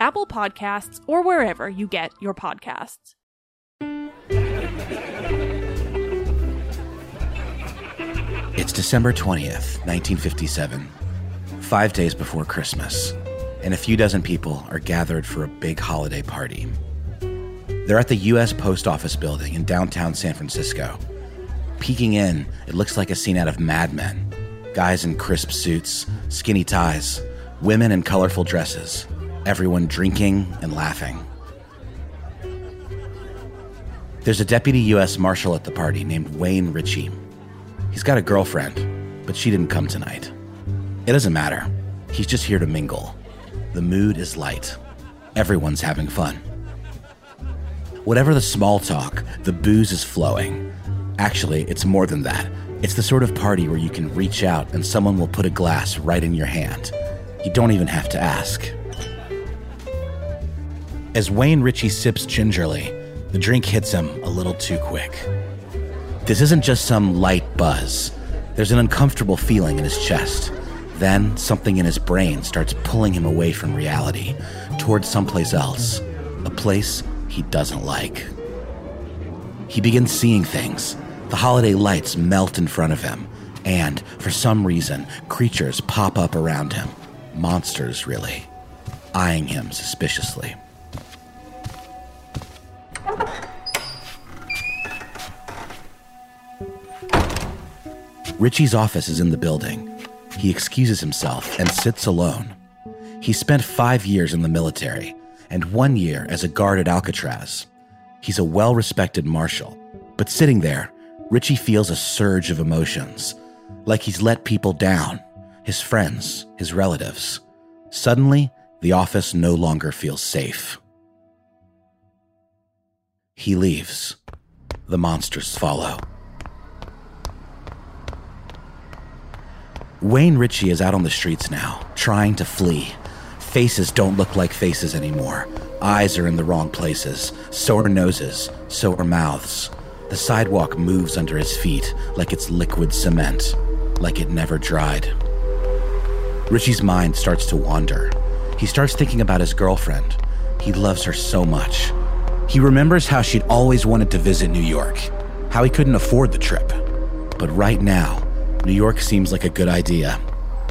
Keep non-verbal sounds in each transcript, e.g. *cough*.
Apple Podcasts, or wherever you get your podcasts. It's December 20th, 1957, five days before Christmas, and a few dozen people are gathered for a big holiday party. They're at the U.S. Post Office building in downtown San Francisco. Peeking in, it looks like a scene out of Mad Men guys in crisp suits, skinny ties, women in colorful dresses, everyone drinking and laughing. There's a deputy U.S. Marshal at the party named Wayne Ritchie. He's got a girlfriend, but she didn't come tonight. It doesn't matter. He's just here to mingle. The mood is light. Everyone's having fun. Whatever the small talk, the booze is flowing. Actually, it's more than that. It's the sort of party where you can reach out and someone will put a glass right in your hand. You don't even have to ask. As Wayne Ritchie sips gingerly, the drink hits him a little too quick. This isn't just some light buzz. There's an uncomfortable feeling in his chest. Then something in his brain starts pulling him away from reality, towards someplace else, a place he doesn't like. He begins seeing things. The holiday lights melt in front of him, and for some reason, creatures pop up around him. Monsters, really, eyeing him suspiciously. Ritchie's office is in the building. He excuses himself and sits alone. He spent five years in the military and one year as a guard at Alcatraz. He's a well respected marshal, but sitting there, Ritchie feels a surge of emotions, like he's let people down his friends, his relatives. Suddenly, the office no longer feels safe. He leaves. The monsters follow. Wayne Ritchie is out on the streets now, trying to flee. Faces don't look like faces anymore. Eyes are in the wrong places. So are noses. So are mouths. The sidewalk moves under his feet like it's liquid cement, like it never dried. Ritchie's mind starts to wander. He starts thinking about his girlfriend. He loves her so much. He remembers how she'd always wanted to visit New York, how he couldn't afford the trip. But right now, New York seems like a good idea.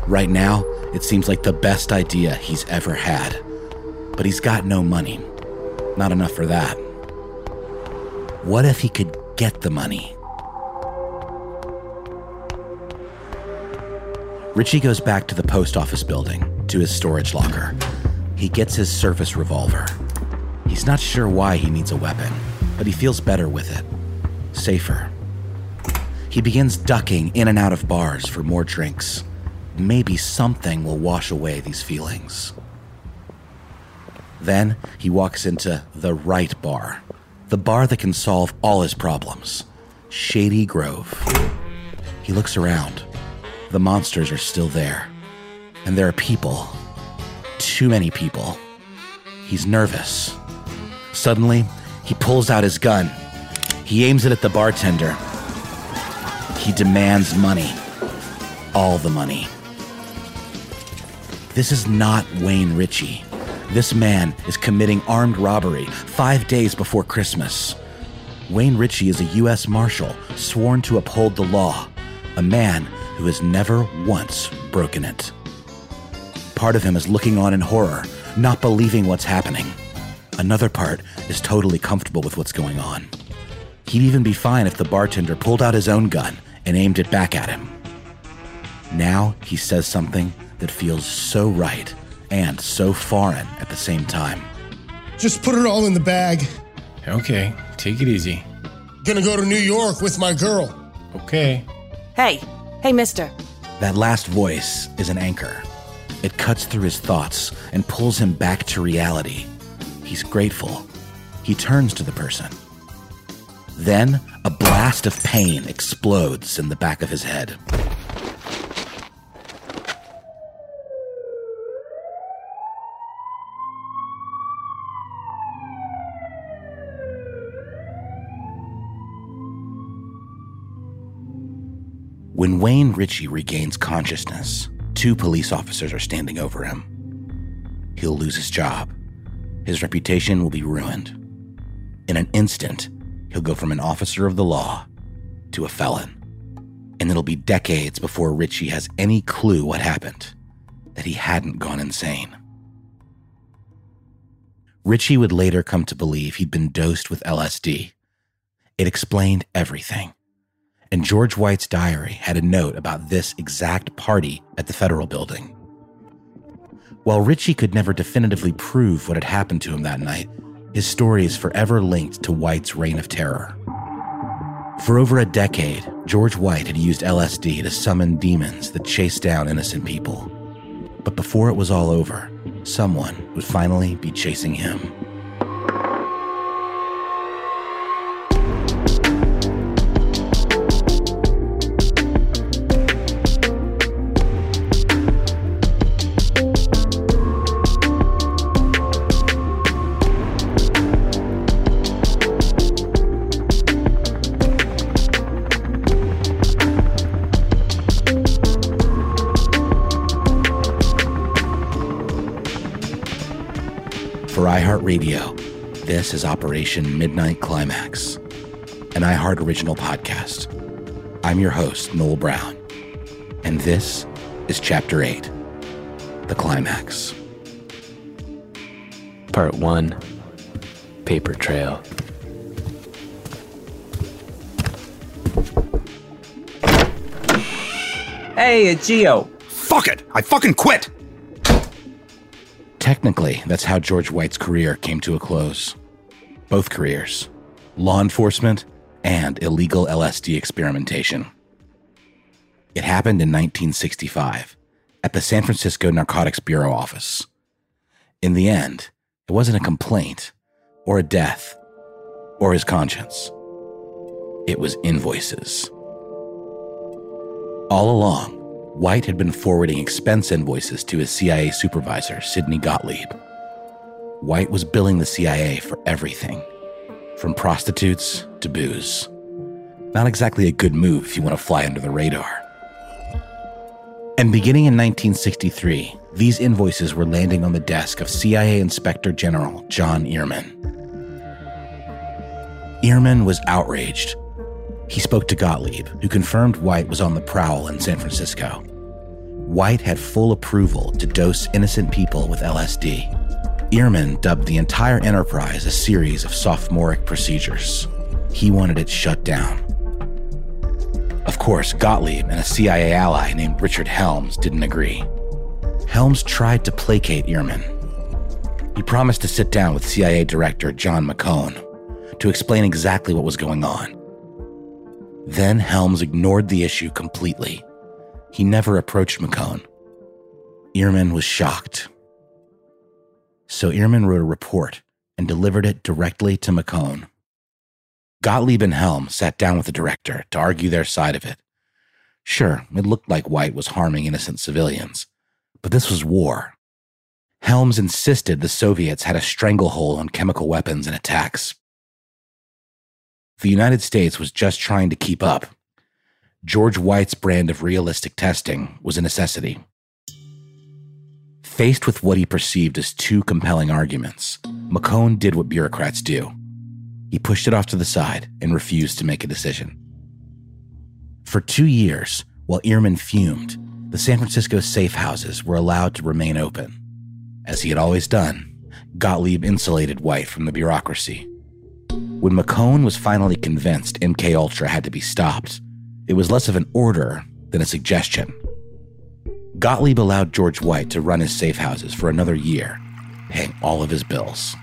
Right now, it seems like the best idea he's ever had. But he's got no money. Not enough for that. What if he could get the money? Ritchie goes back to the post office building, to his storage locker. He gets his service revolver. He's not sure why he needs a weapon, but he feels better with it. Safer. He begins ducking in and out of bars for more drinks. Maybe something will wash away these feelings. Then he walks into the right bar, the bar that can solve all his problems Shady Grove. He looks around. The monsters are still there, and there are people. Too many people. He's nervous. Suddenly, he pulls out his gun. He aims it at the bartender. He demands money. All the money. This is not Wayne Ritchie. This man is committing armed robbery five days before Christmas. Wayne Ritchie is a U.S. Marshal sworn to uphold the law, a man who has never once broken it. Part of him is looking on in horror, not believing what's happening. Another part is totally comfortable with what's going on. He'd even be fine if the bartender pulled out his own gun and aimed it back at him. Now he says something that feels so right and so foreign at the same time. Just put it all in the bag. Okay, take it easy. Gonna go to New York with my girl. Okay. Hey, hey, mister. That last voice is an anchor. It cuts through his thoughts and pulls him back to reality. He's grateful. He turns to the person. Then a blast of pain explodes in the back of his head. When Wayne Ritchie regains consciousness, two police officers are standing over him. He'll lose his job. His reputation will be ruined. In an instant, he'll go from an officer of the law to a felon. And it'll be decades before Ritchie has any clue what happened, that he hadn't gone insane. Ritchie would later come to believe he'd been dosed with LSD. It explained everything and George White's diary had a note about this exact party at the federal building. While Ritchie could never definitively prove what had happened to him that night, his story is forever linked to White's reign of terror. For over a decade, George White had used LSD to summon demons that chased down innocent people. But before it was all over, someone would finally be chasing him. For iHeartRadio, this is Operation Midnight Climax, an iHeart original podcast. I'm your host, Noel Brown, and this is Chapter 8 The Climax. Part 1 Paper Trail. Hey, it's Geo. Fuck it! I fucking quit! Technically, that's how George White's career came to a close. Both careers law enforcement and illegal LSD experimentation. It happened in 1965 at the San Francisco Narcotics Bureau office. In the end, it wasn't a complaint or a death or his conscience. It was invoices. All along, White had been forwarding expense invoices to his CIA supervisor, Sidney Gottlieb. White was billing the CIA for everything, from prostitutes to booze. Not exactly a good move if you want to fly under the radar. And beginning in 1963, these invoices were landing on the desk of CIA Inspector General John Earman. Earman was outraged. He spoke to Gottlieb, who confirmed White was on the prowl in San Francisco. White had full approval to dose innocent people with LSD. Earman dubbed the entire enterprise a series of sophomoric procedures. He wanted it shut down. Of course, Gottlieb and a CIA ally named Richard Helms didn't agree. Helms tried to placate Earman. He promised to sit down with CIA Director John McCone to explain exactly what was going on. Then Helms ignored the issue completely. He never approached McCone. Earman was shocked. So Earman wrote a report and delivered it directly to McCone. Gottlieb and Helms sat down with the director to argue their side of it. Sure, it looked like White was harming innocent civilians, but this was war. Helms insisted the Soviets had a stranglehold on chemical weapons and attacks. The United States was just trying to keep up. George White's brand of realistic testing was a necessity. Faced with what he perceived as two compelling arguments, McCone did what bureaucrats do. He pushed it off to the side and refused to make a decision. For two years, while Earman fumed, the San Francisco safe houses were allowed to remain open. As he had always done, Gottlieb insulated White from the bureaucracy. When McCone was finally convinced MK Ultra had to be stopped, it was less of an order than a suggestion. Gottlieb allowed George White to run his safe houses for another year, paying all of his bills.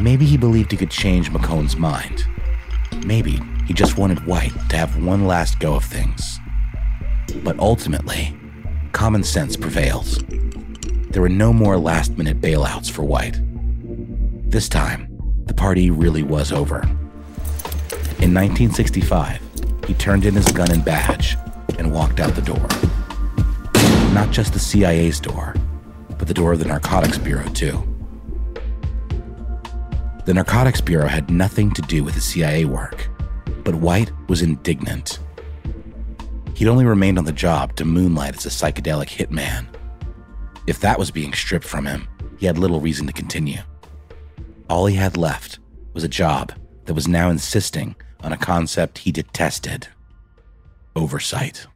Maybe he believed he could change McCone's mind. Maybe he just wanted White to have one last go of things. But ultimately, common sense prevailed. There were no more last minute bailouts for White. This time, the party really was over. In 1965, he turned in his gun and badge and walked out the door. Not just the CIA's door, but the door of the Narcotics Bureau, too. The Narcotics Bureau had nothing to do with the CIA work, but White was indignant. He'd only remained on the job to moonlight as a psychedelic hitman. If that was being stripped from him, he had little reason to continue. All he had left was a job that was now insisting on a concept he detested oversight.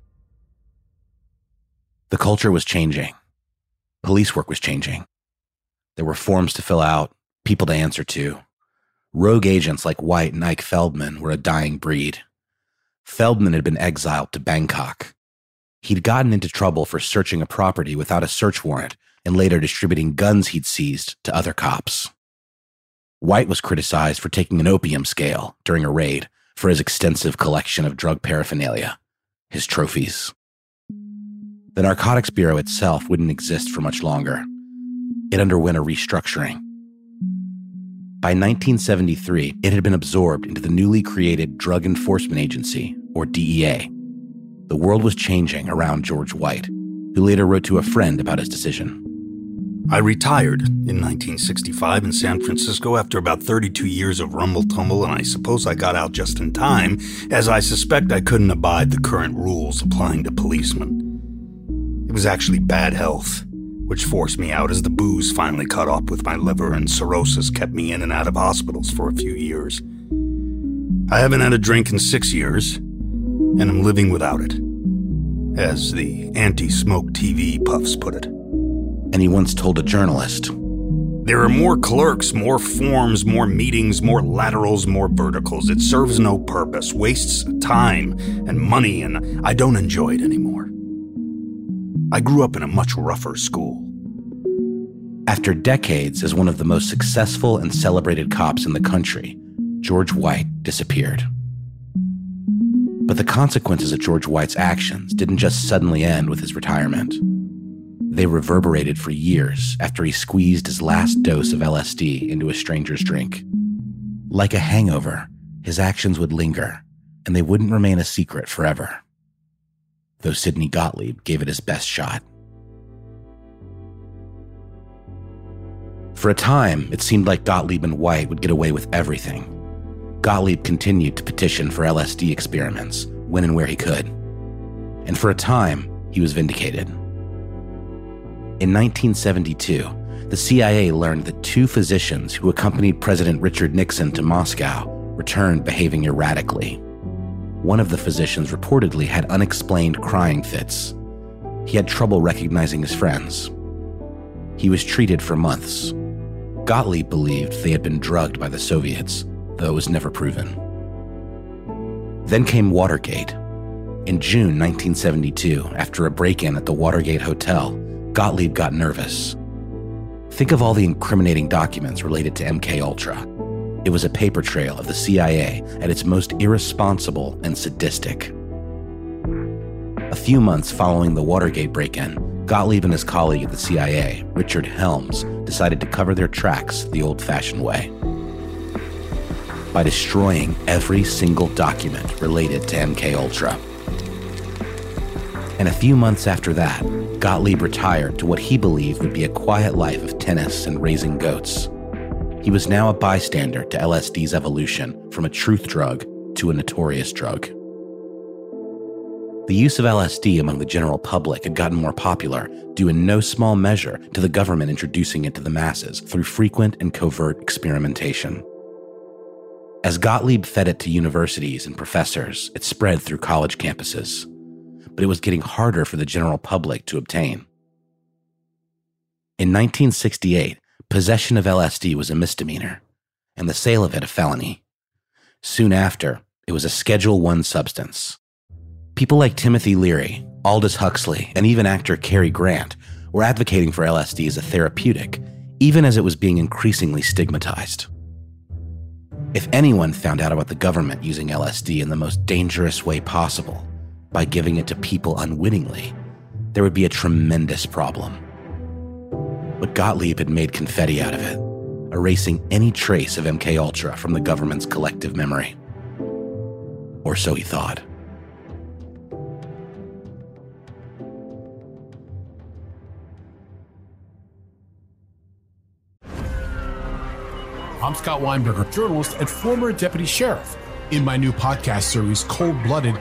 The culture was changing. Police work was changing. There were forms to fill out, people to answer to. Rogue agents like White and Ike Feldman were a dying breed. Feldman had been exiled to Bangkok. He'd gotten into trouble for searching a property without a search warrant and later distributing guns he'd seized to other cops. White was criticized for taking an opium scale during a raid for his extensive collection of drug paraphernalia, his trophies. The Narcotics Bureau itself wouldn't exist for much longer. It underwent a restructuring. By 1973, it had been absorbed into the newly created Drug Enforcement Agency, or DEA. The world was changing around George White, who later wrote to a friend about his decision. I retired in 1965 in San Francisco after about 32 years of rumble tumble, and I suppose I got out just in time, as I suspect I couldn't abide the current rules applying to policemen. It was actually bad health which forced me out as the booze finally caught up with my liver and cirrhosis kept me in and out of hospitals for a few years. I haven't had a drink in six years, and I'm living without it, as the anti smoke TV puffs put it. And he once told a journalist There are more clerks, more forms, more meetings, more laterals, more verticals. It serves no purpose, wastes time and money, and I don't enjoy it anymore. I grew up in a much rougher school. After decades as one of the most successful and celebrated cops in the country, George White disappeared. But the consequences of George White's actions didn't just suddenly end with his retirement. They reverberated for years after he squeezed his last dose of LSD into a stranger's drink. Like a hangover, his actions would linger, and they wouldn't remain a secret forever though Sidney Gottlieb gave it his best shot. For a time, it seemed like Gottlieb and White would get away with everything. Gottlieb continued to petition for LSD experiments when and where he could. And for a time, he was vindicated. In 1972, the CIA learned that two physicians who accompanied President Richard Nixon to Moscow returned behaving erratically one of the physicians reportedly had unexplained crying fits. He had trouble recognizing his friends. He was treated for months. Gottlieb believed they had been drugged by the Soviets, though it was never proven. Then came Watergate. In June 1972, after a break in at the Watergate Hotel, Gottlieb got nervous. Think of all the incriminating documents related to MK Ultra it was a paper trail of the CIA at its most irresponsible and sadistic. A few months following the Watergate break in, Gottlieb and his colleague at the CIA, Richard Helms, decided to cover their tracks the old fashioned way by destroying every single document related to MK Ultra. And a few months after that, Gottlieb retired to what he believed would be a quiet life of tennis and raising goats. He was now a bystander to LSD's evolution from a truth drug to a notorious drug. The use of LSD among the general public had gotten more popular, due in no small measure to the government introducing it to the masses through frequent and covert experimentation. As Gottlieb fed it to universities and professors, it spread through college campuses but it was getting harder for the general public to obtain. In 1968, possession of LSD was a misdemeanor, and the sale of it a felony. Soon after, it was a Schedule 1 substance. People like Timothy Leary, Aldous Huxley, and even actor Cary Grant were advocating for LSD as a therapeutic, even as it was being increasingly stigmatized. If anyone found out about the government using LSD in the most dangerous way possible, by giving it to people unwittingly, there would be a tremendous problem. But Gottlieb had made confetti out of it, erasing any trace of MK Ultra from the government's collective memory. Or so he thought. I'm Scott Weinberger, journalist and former deputy sheriff. In my new podcast series, Cold Blooded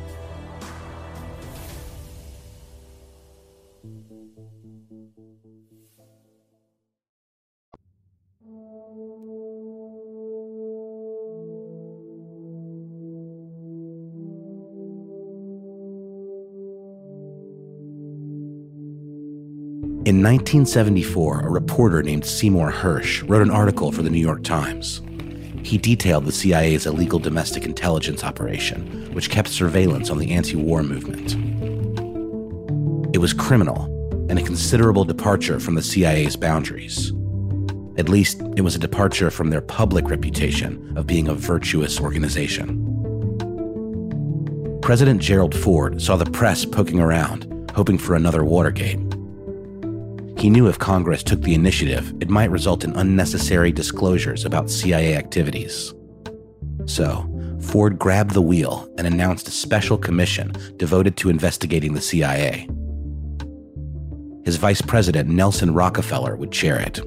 In 1974, a reporter named Seymour Hersh wrote an article for the New York Times. He detailed the CIA's illegal domestic intelligence operation, which kept surveillance on the anti war movement. It was criminal and a considerable departure from the CIA's boundaries. At least, it was a departure from their public reputation of being a virtuous organization. President Gerald Ford saw the press poking around, hoping for another Watergate. He knew if Congress took the initiative, it might result in unnecessary disclosures about CIA activities. So, Ford grabbed the wheel and announced a special commission devoted to investigating the CIA. His vice president, Nelson Rockefeller, would chair it.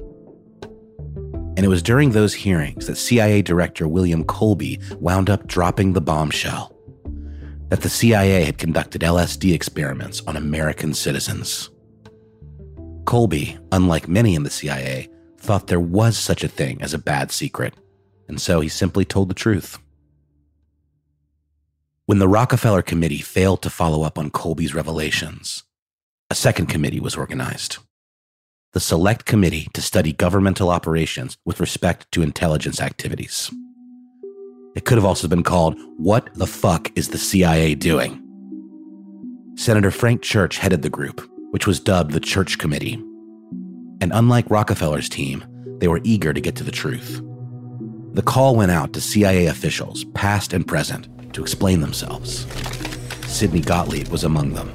And it was during those hearings that CIA Director William Colby wound up dropping the bombshell that the CIA had conducted LSD experiments on American citizens. Colby, unlike many in the CIA, thought there was such a thing as a bad secret, and so he simply told the truth. When the Rockefeller Committee failed to follow up on Colby's revelations, a second committee was organized. The Select Committee to study governmental operations with respect to intelligence activities. It could have also been called What the Fuck is the CIA Doing? Senator Frank Church headed the group, which was dubbed the Church Committee. And unlike Rockefeller's team, they were eager to get to the truth. The call went out to CIA officials, past and present, to explain themselves. Sidney Gottlieb was among them.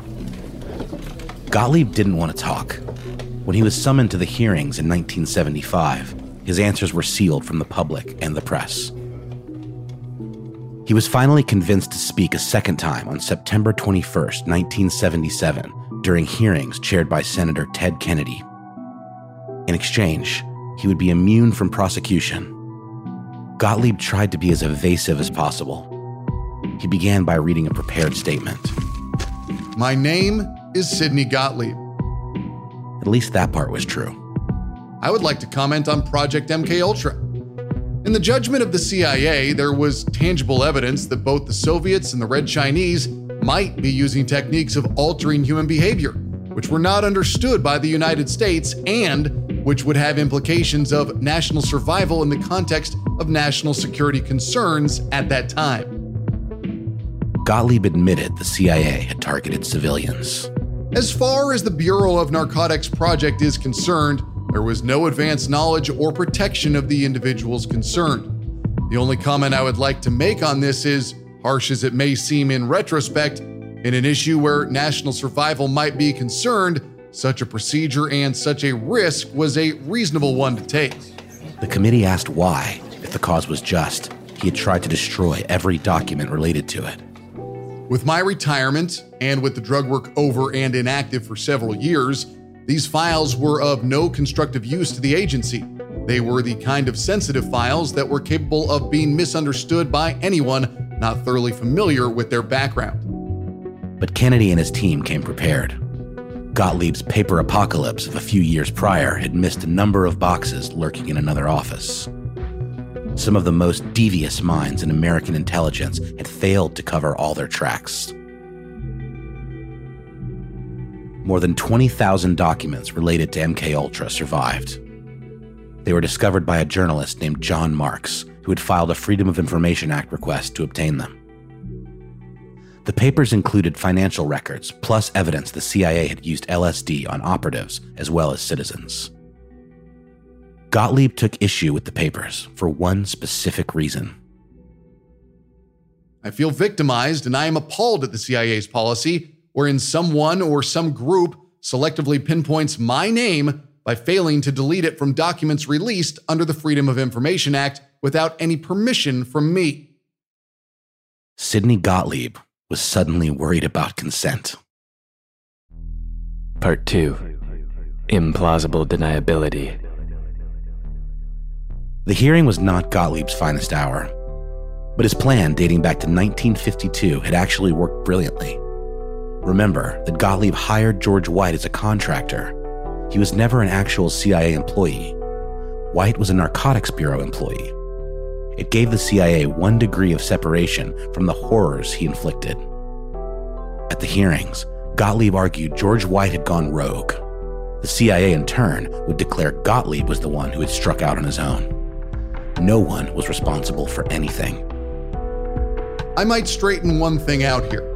Gottlieb didn't want to talk. When he was summoned to the hearings in 1975, his answers were sealed from the public and the press. He was finally convinced to speak a second time on September 21, 1977, during hearings chaired by Senator Ted Kennedy. In exchange, he would be immune from prosecution. Gottlieb tried to be as evasive as possible. He began by reading a prepared statement. My name is Sidney Gottlieb. At least that part was true. I would like to comment on Project MK Ultra. In the judgment of the CIA, there was tangible evidence that both the Soviets and the Red Chinese might be using techniques of altering human behavior, which were not understood by the United States and which would have implications of national survival in the context of national security concerns at that time. Gottlieb admitted the CIA had targeted civilians. As far as the Bureau of Narcotics Project is concerned, there was no advance knowledge or protection of the individuals concerned. The only comment I would like to make on this is harsh as it may seem in retrospect, in an issue where national survival might be concerned, such a procedure and such a risk was a reasonable one to take. The committee asked why, if the cause was just, he had tried to destroy every document related to it. With my retirement and with the drug work over and inactive for several years, these files were of no constructive use to the agency. They were the kind of sensitive files that were capable of being misunderstood by anyone not thoroughly familiar with their background. But Kennedy and his team came prepared. Gottlieb's paper apocalypse of a few years prior had missed a number of boxes lurking in another office. Some of the most devious minds in American intelligence had failed to cover all their tracks. More than 20,000 documents related to MK Ultra survived. They were discovered by a journalist named John Marks, who had filed a Freedom of Information Act request to obtain them. The papers included financial records, plus evidence the CIA had used LSD on operatives as well as citizens. Gottlieb took issue with the papers for one specific reason. I feel victimized and I am appalled at the CIA's policy wherein someone or some group selectively pinpoints my name by failing to delete it from documents released under the Freedom of Information Act without any permission from me. Sidney Gottlieb was suddenly worried about consent. Part 2 Implausible Deniability. The hearing was not Gottlieb's finest hour, but his plan dating back to 1952 had actually worked brilliantly. Remember that Gottlieb hired George White as a contractor. He was never an actual CIA employee. White was a Narcotics Bureau employee. It gave the CIA one degree of separation from the horrors he inflicted. At the hearings, Gottlieb argued George White had gone rogue. The CIA, in turn, would declare Gottlieb was the one who had struck out on his own. No one was responsible for anything. I might straighten one thing out here.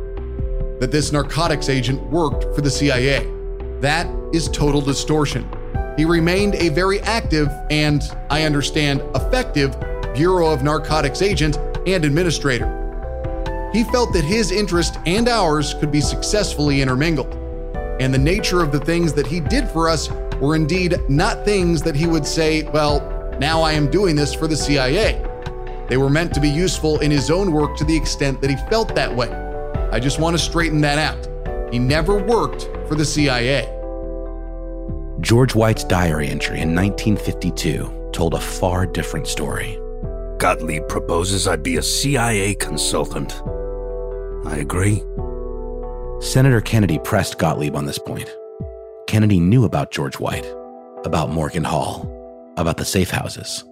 that this narcotics agent worked for the CIA. That is total distortion. He remained a very active and, I understand, effective Bureau of Narcotics agent and administrator. He felt that his interest and ours could be successfully intermingled, and the nature of the things that he did for us were indeed not things that he would say, well, now I am doing this for the CIA. They were meant to be useful in his own work to the extent that he felt that way. I just want to straighten that out. He never worked for the CIA. George White's diary entry in 1952 told a far different story. Gottlieb proposes I be a CIA consultant. I agree. Senator Kennedy pressed Gottlieb on this point. Kennedy knew about George White, about Morgan Hall, about the safe houses.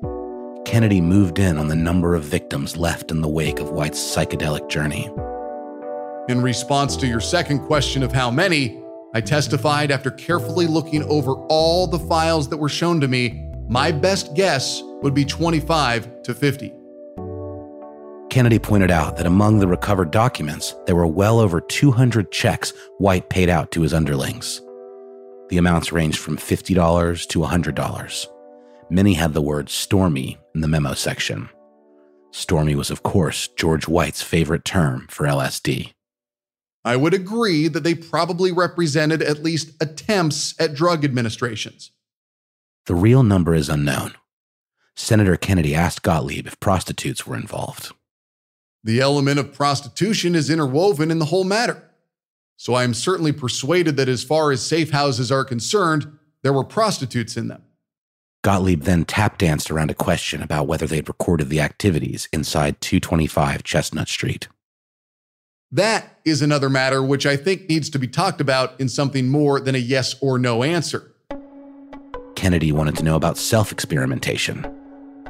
Kennedy moved in on the number of victims left in the wake of White's psychedelic journey. In response to your second question of how many, I testified after carefully looking over all the files that were shown to me, my best guess would be 25 to 50. Kennedy pointed out that among the recovered documents, there were well over 200 checks White paid out to his underlings. The amounts ranged from $50 to $100. Many had the word Stormy in the memo section. Stormy was, of course, George White's favorite term for LSD. I would agree that they probably represented at least attempts at drug administrations. The real number is unknown. Senator Kennedy asked Gottlieb if prostitutes were involved. The element of prostitution is interwoven in the whole matter. So I am certainly persuaded that as far as safe houses are concerned, there were prostitutes in them. Gottlieb then tap danced around a question about whether they'd recorded the activities inside 225 Chestnut Street. That is another matter which I think needs to be talked about in something more than a yes or no answer. Kennedy wanted to know about self experimentation.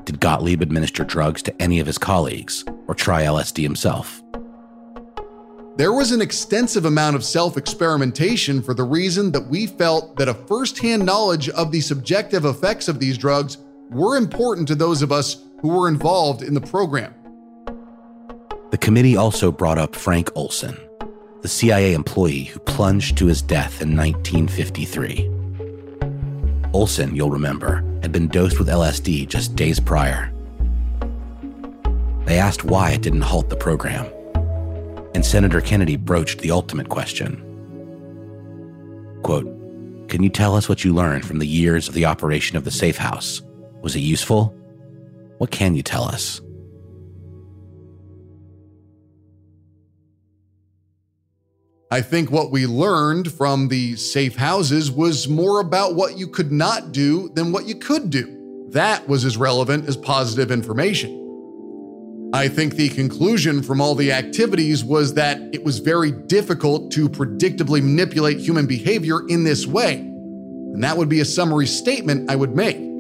Did Gottlieb administer drugs to any of his colleagues or try LSD himself? There was an extensive amount of self experimentation for the reason that we felt that a first hand knowledge of the subjective effects of these drugs were important to those of us who were involved in the program. The committee also brought up Frank Olson, the CIA employee who plunged to his death in 1953. Olson, you'll remember, had been dosed with LSD just days prior. They asked why it didn't halt the program, and Senator Kennedy broached the ultimate question. Quote, Can you tell us what you learned from the years of the operation of the safe house? Was it useful? What can you tell us? I think what we learned from the safe houses was more about what you could not do than what you could do. That was as relevant as positive information. I think the conclusion from all the activities was that it was very difficult to predictably manipulate human behavior in this way. And that would be a summary statement I would make.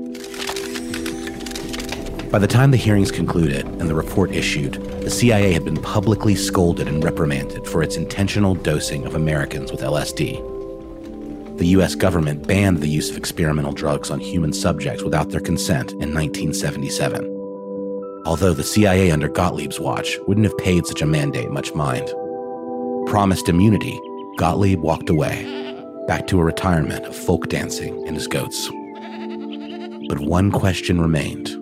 By the time the hearings concluded and the report issued, the CIA had been publicly scolded and reprimanded for its intentional dosing of Americans with LSD. The US government banned the use of experimental drugs on human subjects without their consent in 1977. Although the CIA under Gottlieb's watch wouldn't have paid such a mandate much mind. Promised immunity, Gottlieb walked away, back to a retirement of folk dancing and his goats. But one question remained.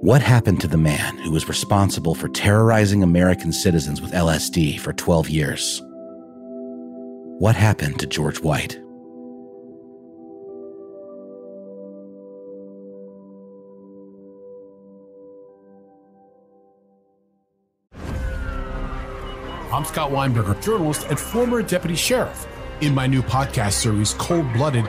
What happened to the man who was responsible for terrorizing American citizens with LSD for 12 years? What happened to George White? I'm Scott Weinberger, journalist and former deputy sheriff. In my new podcast series, Cold Blooded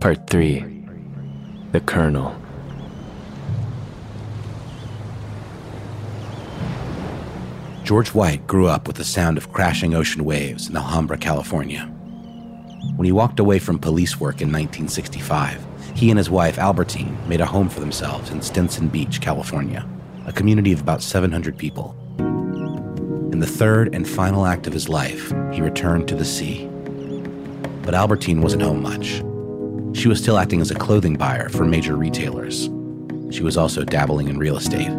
Part 3 The Colonel. George White grew up with the sound of crashing ocean waves in Alhambra, California. When he walked away from police work in 1965, he and his wife Albertine made a home for themselves in Stinson Beach, California, a community of about 700 people. In the third and final act of his life, he returned to the sea. But Albertine wasn't home much. She was still acting as a clothing buyer for major retailers. She was also dabbling in real estate.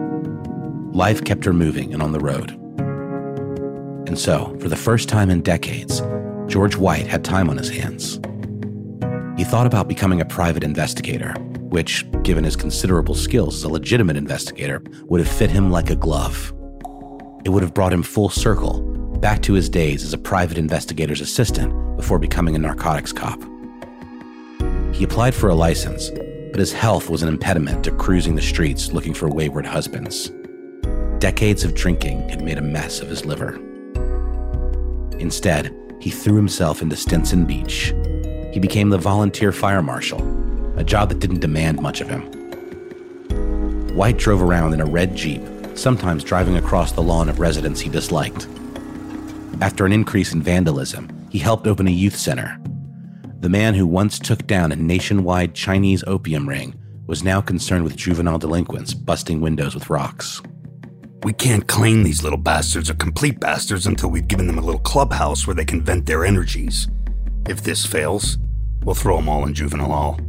Life kept her moving and on the road. And so, for the first time in decades, George White had time on his hands. He thought about becoming a private investigator, which, given his considerable skills as a legitimate investigator, would have fit him like a glove. It would have brought him full circle, back to his days as a private investigator's assistant before becoming a narcotics cop. He applied for a license, but his health was an impediment to cruising the streets looking for wayward husbands. Decades of drinking had made a mess of his liver. Instead, he threw himself into Stinson Beach. He became the volunteer fire marshal, a job that didn't demand much of him. White drove around in a red Jeep, sometimes driving across the lawn of residents he disliked. After an increase in vandalism, he helped open a youth center the man who once took down a nationwide Chinese opium ring was now concerned with juvenile delinquents busting windows with rocks. We can't claim these little bastards are complete bastards until we've given them a little clubhouse where they can vent their energies. If this fails, we'll throw them all in juvenile hall.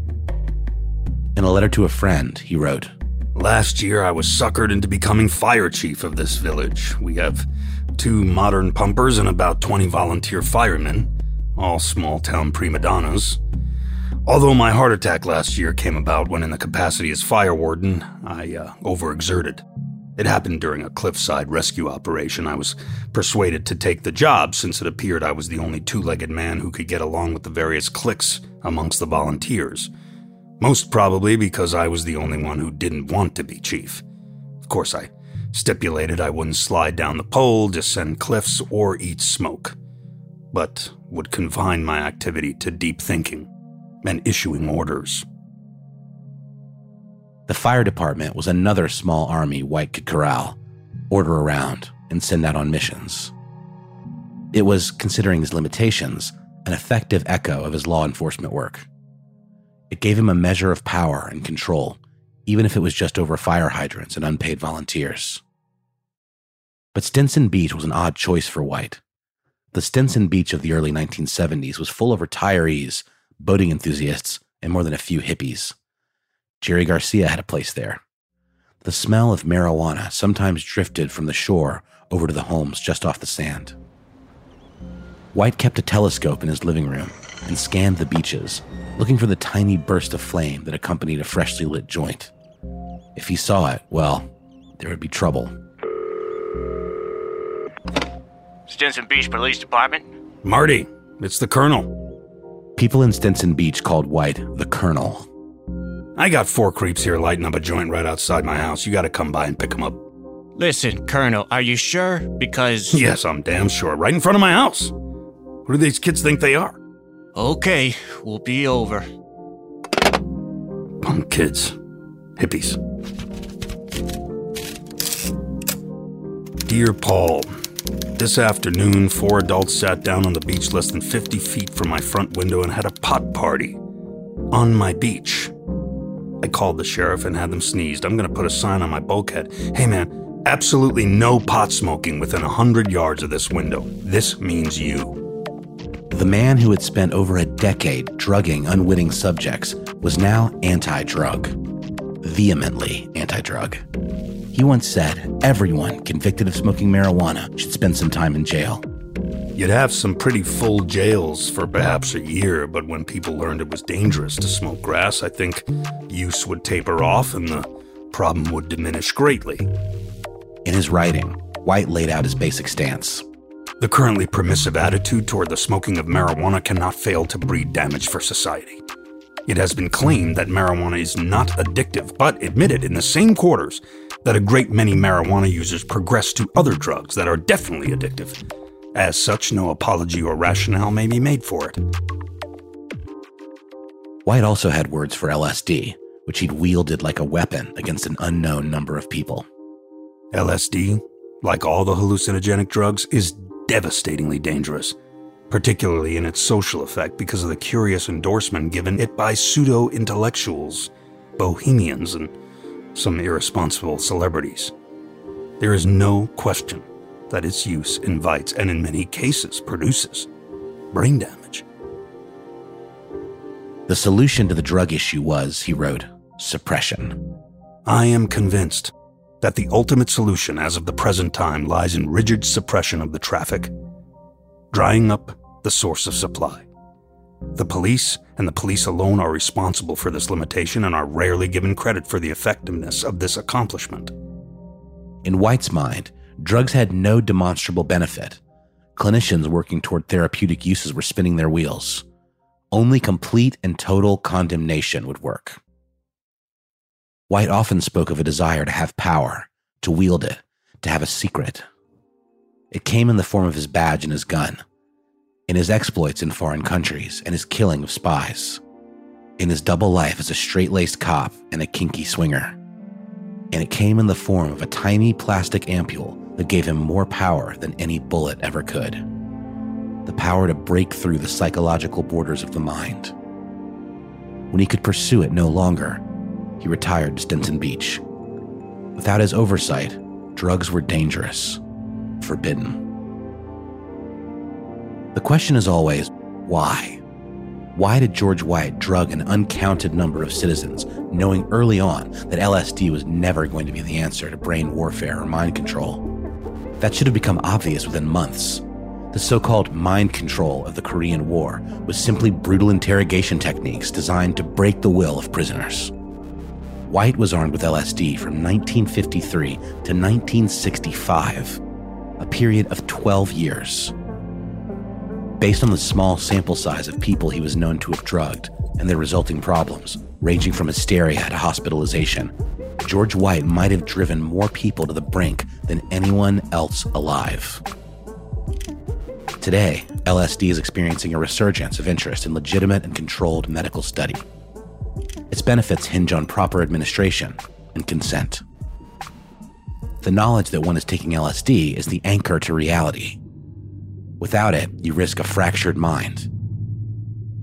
In a letter to a friend, he wrote Last year, I was suckered into becoming fire chief of this village. We have two modern pumpers and about 20 volunteer firemen all small town prima donnas. Although my heart attack last year came about when, in the capacity as fire warden, I uh, overexerted. It happened during a cliffside rescue operation. I was persuaded to take the job since it appeared I was the only two legged man who could get along with the various cliques amongst the volunteers. Most probably because I was the only one who didn't want to be chief. Of course, I stipulated I wouldn't slide down the pole, descend cliffs, or eat smoke. But would confine my activity to deep thinking and issuing orders. The fire department was another small army White could corral, order around, and send out on missions. It was, considering his limitations, an effective echo of his law enforcement work. It gave him a measure of power and control, even if it was just over fire hydrants and unpaid volunteers. But Stinson Beach was an odd choice for White. The Stinson Beach of the early 1970s was full of retirees, boating enthusiasts, and more than a few hippies. Jerry Garcia had a place there. The smell of marijuana sometimes drifted from the shore over to the homes just off the sand. White kept a telescope in his living room and scanned the beaches, looking for the tiny burst of flame that accompanied a freshly lit joint. If he saw it, well, there would be trouble. Stinson Beach Police Department? Marty, it's the Colonel. People in Stinson Beach called White the Colonel. I got four creeps here lighting up a joint right outside my house. You gotta come by and pick them up. Listen, Colonel, are you sure? Because. *laughs* Yes, I'm damn sure. Right in front of my house. Who do these kids think they are? Okay, we'll be over. Punk kids. Hippies. Dear Paul, this afternoon, four adults sat down on the beach less than 50 feet from my front window and had a pot party. On my beach. I called the sheriff and had them sneezed. I'm going to put a sign on my bulkhead. Hey man, absolutely no pot smoking within a 100 yards of this window. This means you. The man who had spent over a decade drugging unwitting subjects was now anti drug. Vehemently anti drug. He once said everyone convicted of smoking marijuana should spend some time in jail. You'd have some pretty full jails for perhaps a year, but when people learned it was dangerous to smoke grass, I think use would taper off and the problem would diminish greatly. In his writing, White laid out his basic stance. The currently permissive attitude toward the smoking of marijuana cannot fail to breed damage for society. It has been claimed that marijuana is not addictive, but admitted in the same quarters that a great many marijuana users progress to other drugs that are definitely addictive. As such, no apology or rationale may be made for it. White also had words for LSD, which he'd wielded like a weapon against an unknown number of people. LSD, like all the hallucinogenic drugs, is devastatingly dangerous, particularly in its social effect because of the curious endorsement given it by pseudo intellectuals, bohemians, and some irresponsible celebrities. There is no question that its use invites and, in many cases, produces brain damage. The solution to the drug issue was, he wrote, suppression. I am convinced that the ultimate solution as of the present time lies in rigid suppression of the traffic, drying up the source of supply. The police and the police alone are responsible for this limitation and are rarely given credit for the effectiveness of this accomplishment. In White's mind, drugs had no demonstrable benefit. Clinicians working toward therapeutic uses were spinning their wheels. Only complete and total condemnation would work. White often spoke of a desire to have power, to wield it, to have a secret. It came in the form of his badge and his gun, in his exploits in foreign countries and his killing of spies, in his double life as a straight laced cop and a kinky swinger. And it came in the form of a tiny plastic ampule that gave him more power than any bullet ever could the power to break through the psychological borders of the mind. When he could pursue it no longer, he retired to Stinson Beach. Without his oversight, drugs were dangerous, forbidden. The question is always why? Why did George White drug an uncounted number of citizens, knowing early on that LSD was never going to be the answer to brain warfare or mind control? That should have become obvious within months. The so called mind control of the Korean War was simply brutal interrogation techniques designed to break the will of prisoners. White was armed with LSD from 1953 to 1965, a period of 12 years. Based on the small sample size of people he was known to have drugged and their resulting problems, ranging from hysteria to hospitalization, George White might have driven more people to the brink than anyone else alive. Today, LSD is experiencing a resurgence of interest in legitimate and controlled medical study. Its benefits hinge on proper administration and consent. The knowledge that one is taking LSD is the anchor to reality. Without it, you risk a fractured mind.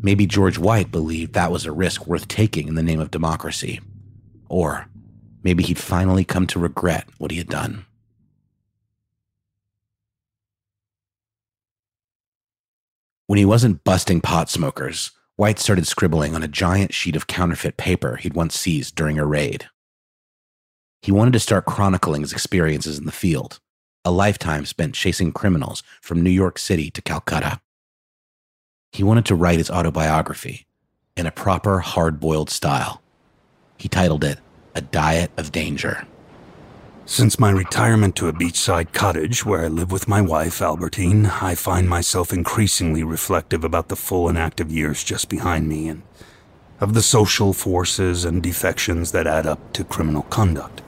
Maybe George White believed that was a risk worth taking in the name of democracy. Or maybe he'd finally come to regret what he had done. When he wasn't busting pot smokers, White started scribbling on a giant sheet of counterfeit paper he'd once seized during a raid. He wanted to start chronicling his experiences in the field, a lifetime spent chasing criminals from New York City to Calcutta. He wanted to write his autobiography in a proper hard boiled style. He titled it A Diet of Danger. Since my retirement to a beachside cottage where I live with my wife, Albertine, I find myself increasingly reflective about the full and active years just behind me and of the social forces and defections that add up to criminal conduct.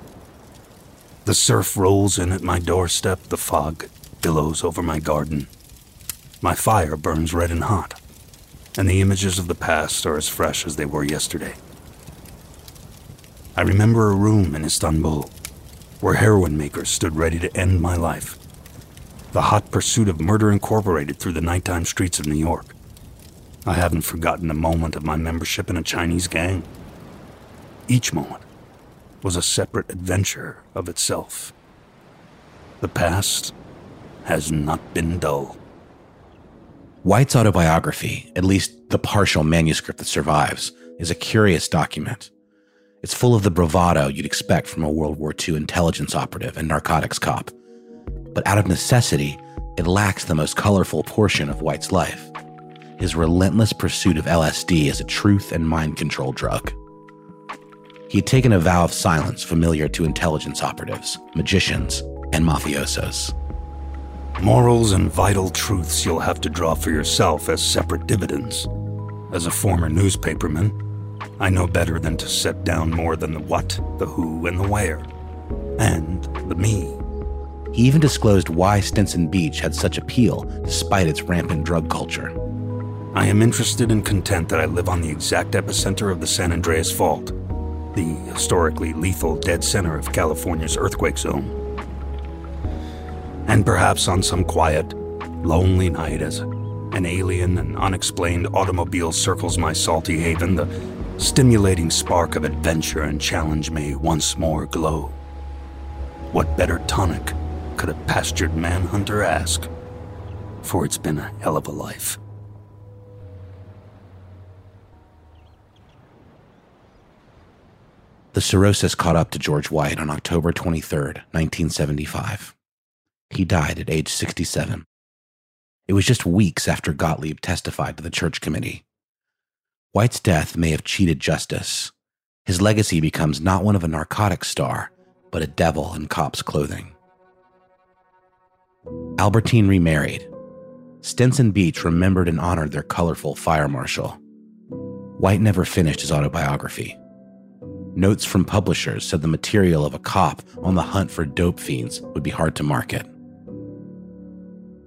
The surf rolls in at my doorstep, the fog billows over my garden. My fire burns red and hot, and the images of the past are as fresh as they were yesterday. I remember a room in Istanbul where heroin makers stood ready to end my life. The hot pursuit of murder incorporated through the nighttime streets of New York. I haven't forgotten a moment of my membership in a Chinese gang. Each moment was a separate adventure of itself. The past has not been dull. White's autobiography, at least the partial manuscript that survives, is a curious document. It's full of the bravado you'd expect from a World War II intelligence operative and narcotics cop. But out of necessity, it lacks the most colorful portion of White's life his relentless pursuit of LSD as a truth and mind control drug. He had taken a vow of silence familiar to intelligence operatives, magicians, and mafiosos. Morals and vital truths you'll have to draw for yourself as separate dividends. As a former newspaperman, I know better than to set down more than the what, the who, and the where, and the me. He even disclosed why Stinson Beach had such appeal despite its rampant drug culture. I am interested and content that I live on the exact epicenter of the San Andreas Fault, the historically lethal dead center of California's earthquake zone. And perhaps on some quiet, lonely night as an alien and unexplained automobile circles my salty haven, the stimulating spark of adventure and challenge may once more glow. What better tonic could a pastured manhunter ask? For it's been a hell of a life. The cirrhosis caught up to George White on October 23, 1975. He died at age 67. It was just weeks after Gottlieb testified to the church committee. White's death may have cheated justice. His legacy becomes not one of a narcotics star, but a devil in cop's clothing. Albertine remarried. Stinson Beach remembered and honored their colorful fire marshal. White never finished his autobiography. Notes from publishers said the material of a cop on the hunt for dope fiends would be hard to market.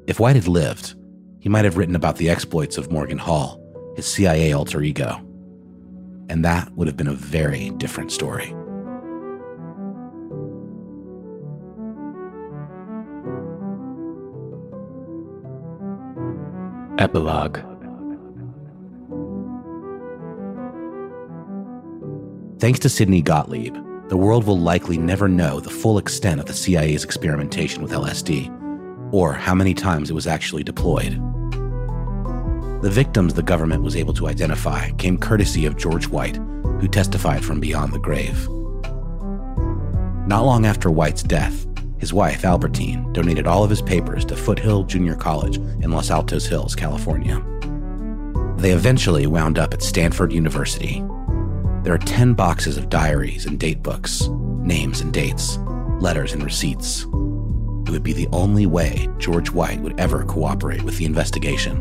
If White had lived, he might have written about the exploits of Morgan Hall, his CIA alter ego. And that would have been a very different story. Epilogue Thanks to Sidney Gottlieb, the world will likely never know the full extent of the CIA's experimentation with LSD, or how many times it was actually deployed. The victims the government was able to identify came courtesy of George White, who testified from beyond the grave. Not long after White's death, his wife, Albertine, donated all of his papers to Foothill Junior College in Los Altos Hills, California. They eventually wound up at Stanford University, there are 10 boxes of diaries and date books, names and dates, letters and receipts. It would be the only way George White would ever cooperate with the investigation.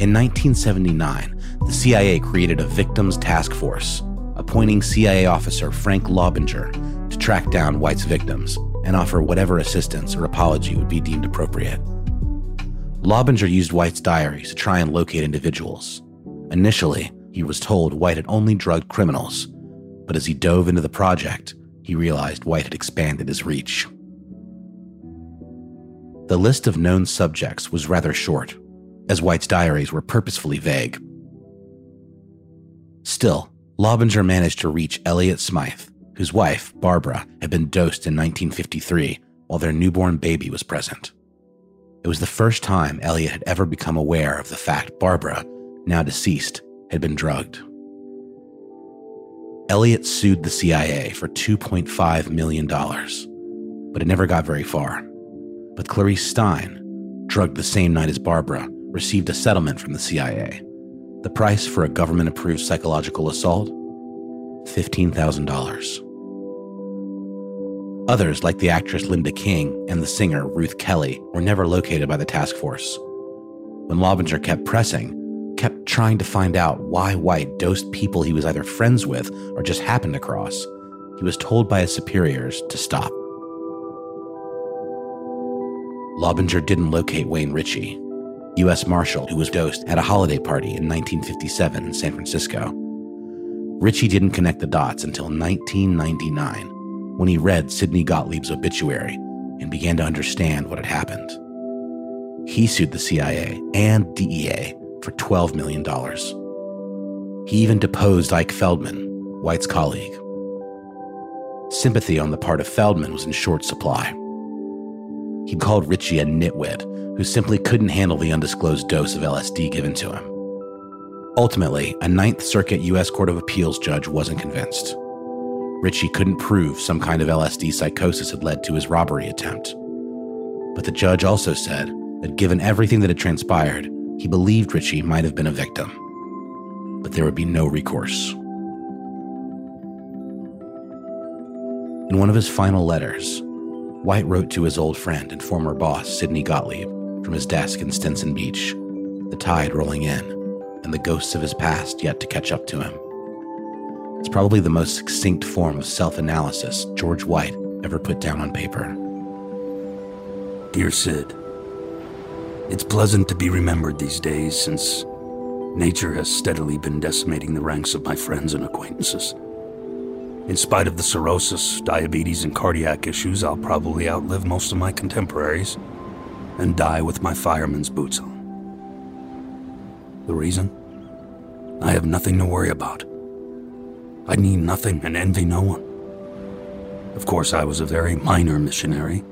In 1979, the CIA created a victims task force, appointing CIA officer Frank Laubinger to track down White's victims and offer whatever assistance or apology would be deemed appropriate. Laubinger used White's diaries to try and locate individuals. Initially, he was told White had only drugged criminals, but as he dove into the project, he realized White had expanded his reach. The list of known subjects was rather short, as White's diaries were purposefully vague. Still, Laubinger managed to reach Elliot Smythe, whose wife, Barbara, had been dosed in 1953 while their newborn baby was present. It was the first time Elliot had ever become aware of the fact Barbara, now deceased, had been drugged. Elliot sued the CIA for $2.5 million, but it never got very far. But Clarice Stein, drugged the same night as Barbara, received a settlement from the CIA. The price for a government approved psychological assault? $15,000. Others, like the actress Linda King and the singer Ruth Kelly, were never located by the task force. When Laubinger kept pressing, kept trying to find out why White dosed people he was either friends with or just happened across, he was told by his superiors to stop. Laubinger didn't locate Wayne Ritchie, U.S. Marshal who was dosed at a holiday party in 1957 in San Francisco. Ritchie didn't connect the dots until 1999 when he read Sidney Gottlieb's obituary and began to understand what had happened. He sued the CIA and DEA for $12 million. He even deposed Ike Feldman, White's colleague. Sympathy on the part of Feldman was in short supply. He called Ritchie a nitwit who simply couldn't handle the undisclosed dose of LSD given to him. Ultimately, a Ninth Circuit U.S. Court of Appeals judge wasn't convinced. Ritchie couldn't prove some kind of LSD psychosis had led to his robbery attempt. But the judge also said that given everything that had transpired, he believed Ritchie might have been a victim. But there would be no recourse. In one of his final letters, White wrote to his old friend and former boss, Sidney Gottlieb, from his desk in Stinson Beach, the tide rolling in, and the ghosts of his past yet to catch up to him. It's probably the most succinct form of self analysis George White ever put down on paper. Dear Sid, it's pleasant to be remembered these days since nature has steadily been decimating the ranks of my friends and acquaintances. In spite of the cirrhosis, diabetes, and cardiac issues, I'll probably outlive most of my contemporaries and die with my fireman's boots on. The reason? I have nothing to worry about. I need nothing and envy no one. Of course, I was a very minor missionary,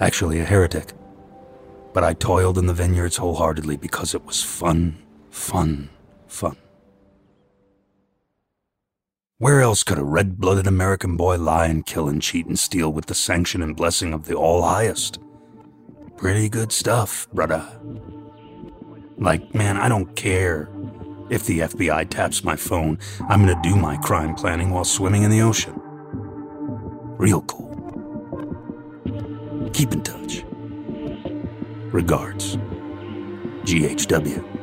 actually a heretic. But I toiled in the vineyards wholeheartedly because it was fun, fun, fun. Where else could a red blooded American boy lie and kill and cheat and steal with the sanction and blessing of the All Highest? Pretty good stuff, brother. Like, man, I don't care if the FBI taps my phone. I'm gonna do my crime planning while swimming in the ocean. Real cool. Keep in touch. Regards, GHW.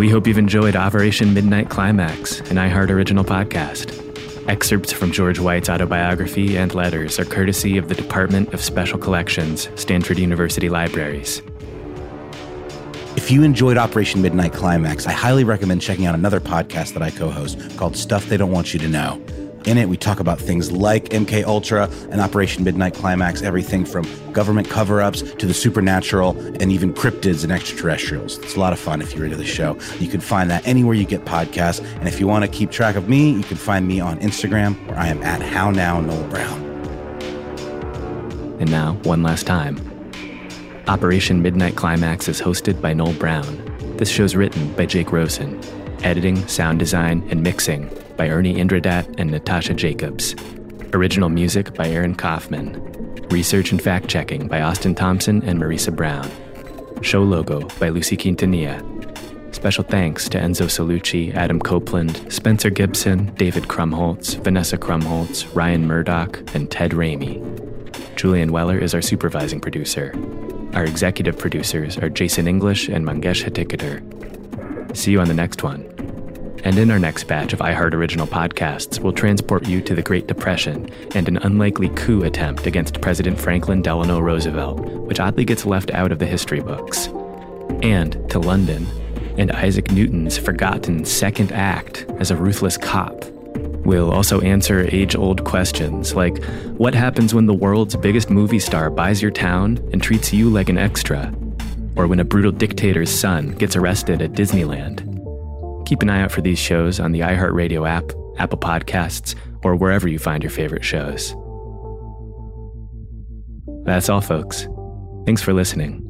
We hope you've enjoyed Operation Midnight Climax, an iHeart original podcast. Excerpts from George White's autobiography and letters are courtesy of the Department of Special Collections, Stanford University Libraries. If you enjoyed Operation Midnight Climax, I highly recommend checking out another podcast that I co-host called Stuff They Don't Want You to Know. In it, we talk about things like MK Ultra and Operation Midnight Climax, everything from government cover-ups to the supernatural and even cryptids and extraterrestrials. It's a lot of fun if you're into the show. You can find that anywhere you get podcasts. And if you want to keep track of me, you can find me on Instagram where I am at How Now Noel Brown. And now, one last time. Operation Midnight Climax is hosted by Noel Brown. This show's written by Jake Rosen. Editing, sound design, and mixing by Ernie Indradat and Natasha Jacobs. Original music by Aaron Kaufman. Research and fact checking by Austin Thompson and Marisa Brown. Show logo by Lucy Quintanilla. Special thanks to Enzo Salucci, Adam Copeland, Spencer Gibson, David Krumholtz, Vanessa Krumholtz, Ryan Murdoch, and Ted Ramey. Julian Weller is our supervising producer. Our executive producers are Jason English and Mangesh Hattikudur. See you on the next one. And in our next batch of iHeart Original podcasts, we'll transport you to the Great Depression and an unlikely coup attempt against President Franklin Delano Roosevelt, which oddly gets left out of the history books. And to London, and Isaac Newton's forgotten second act as a ruthless cop. We'll also answer age old questions like what happens when the world's biggest movie star buys your town and treats you like an extra? Or when a brutal dictator's son gets arrested at Disneyland? Keep an eye out for these shows on the iHeartRadio app, Apple Podcasts, or wherever you find your favorite shows. That's all, folks. Thanks for listening.